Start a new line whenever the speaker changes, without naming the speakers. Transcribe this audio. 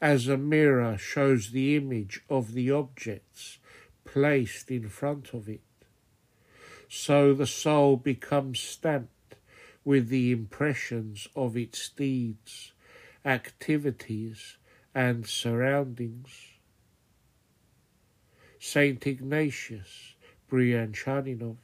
as a mirror shows the image of the objects placed in front of it. So the soul becomes stamped with the impressions of its deeds, activities, and surroundings. Saint Ignatius Brianchaninov.